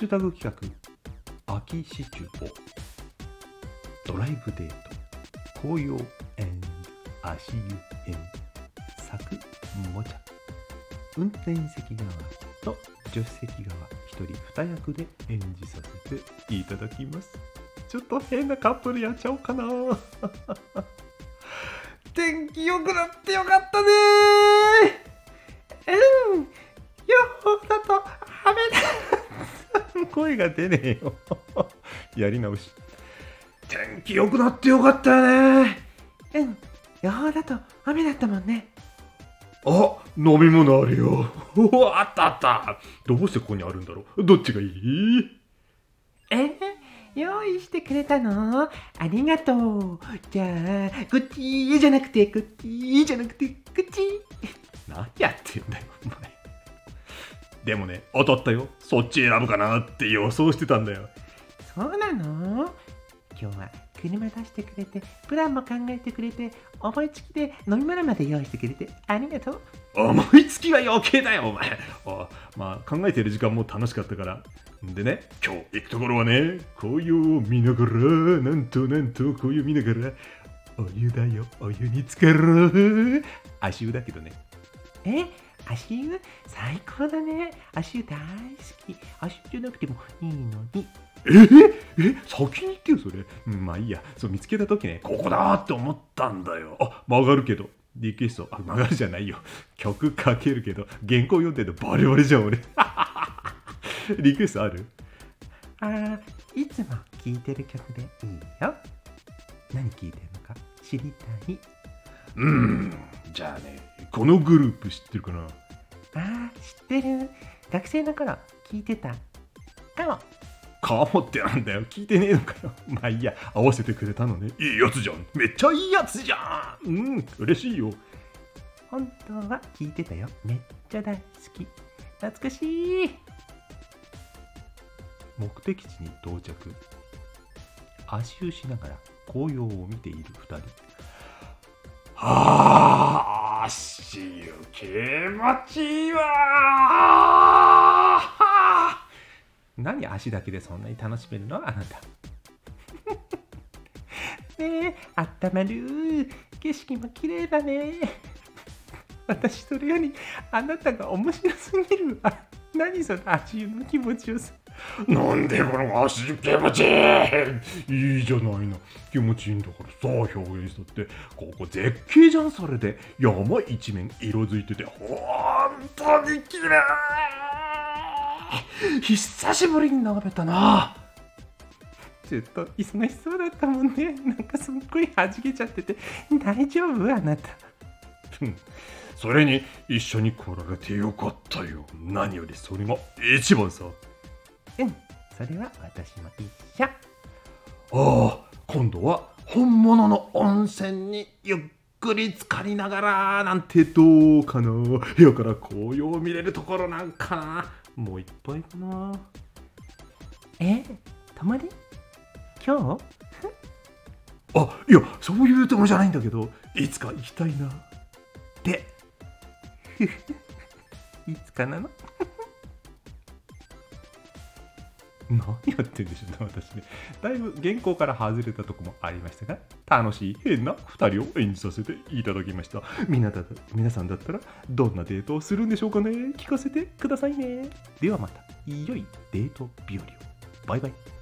シュタグ企画秋シチュードライブデート紅葉足湯編作もちゃ運転席側と助手席側一人二役で演じさせていただきます。ちょっと変なカップルやっちゃおうかな。天気良くなってよかったね声が出ねえよ。やり直し。天気良くなってよかったよね。うん。予報だと雨だったもんね。あ飲み物あるよ。あったあった。どうしてここにあるんだろう。どっちがいい？えー、用意してくれたの？ありがとう。じゃあこっちじゃなくてこっちじゃなくてこっち何やってんだよお前でもね当たったよ。そっち選ぶかなって予想してたんだよ。そうなの？今日は車出してくれてプランも考えてくれて思いつきで飲み物まで用意してくれてありがとう。思いつきは余計だよお前。あまあ考えてる時間も楽しかったから。でね今日行くところはね紅葉を見ながらなんとなんと紅葉見ながらお湯だよお湯に浸かる。足湯だけどね。え？足湯？最高だね。足湯大好き。足湯じゃなくてもいいのに。え？え？先に言ってよそれ、うん、まあいいや。そう見つけた時ねここだって思ったんだよ。あ曲がるけど。リクエスト。あ曲がるじゃないよ。曲かけるけど原稿読んでるの。バレバレじゃん俺。リクエストある？あーいつも聴いてる曲でいいよ。何聴いてるのか知りたい。うん。じゃあねこのグループ知ってるかな？あー知ってる。学生の頃聴いてたかも。かもってなんだよ。聞いてねえのかよ。まあいいや。合わせてくれたのね。いいやつじゃん。めっちゃいいやつじゃん。うん嬉しいよ。本当は聞いてたよ。めっちゃ大好き。懐かしい。目的地に到着。足湯しながら紅葉を見ている2人。はあ足湯気持ちいいわ何足だけでそんなに楽しめるの？あなた。ねえあったまる。景色も綺麗だね。私それよりあなたが面白すぎる。わ何その足湯の気持ちよさ。なんでこの足湯気持ちいいいいじゃないの。気持ちいいんだからさ表現したって。ここ絶景じゃんそれで山一面色づいてて本当に綺麗。久しぶりに眺めたな。ちょっと忙しそうだったもんね。なんかすっごい弾けちゃってて大丈夫あなた。うん。それに一緒に来られてよかったよ。何よりそれが一番さうん。それは私も一緒。ああ今度は本物の温泉にゆっくり浸かりながらなんてどうかな。部屋から紅葉を見れるところなんかな。もういっぱいかな。え泊まり？今日？あいやそういうところじゃないんだけどいつか行きたいな。で。いつかなの？何やってんでしょうね私ね。だいぶ原稿から外れたとこもありましたが楽しい変な2人を演じさせていただきました。みなだ皆さんだったらどんなデートをするんでしょうかね。聞かせてくださいね。ではまた良いデート日和を。バイバイ。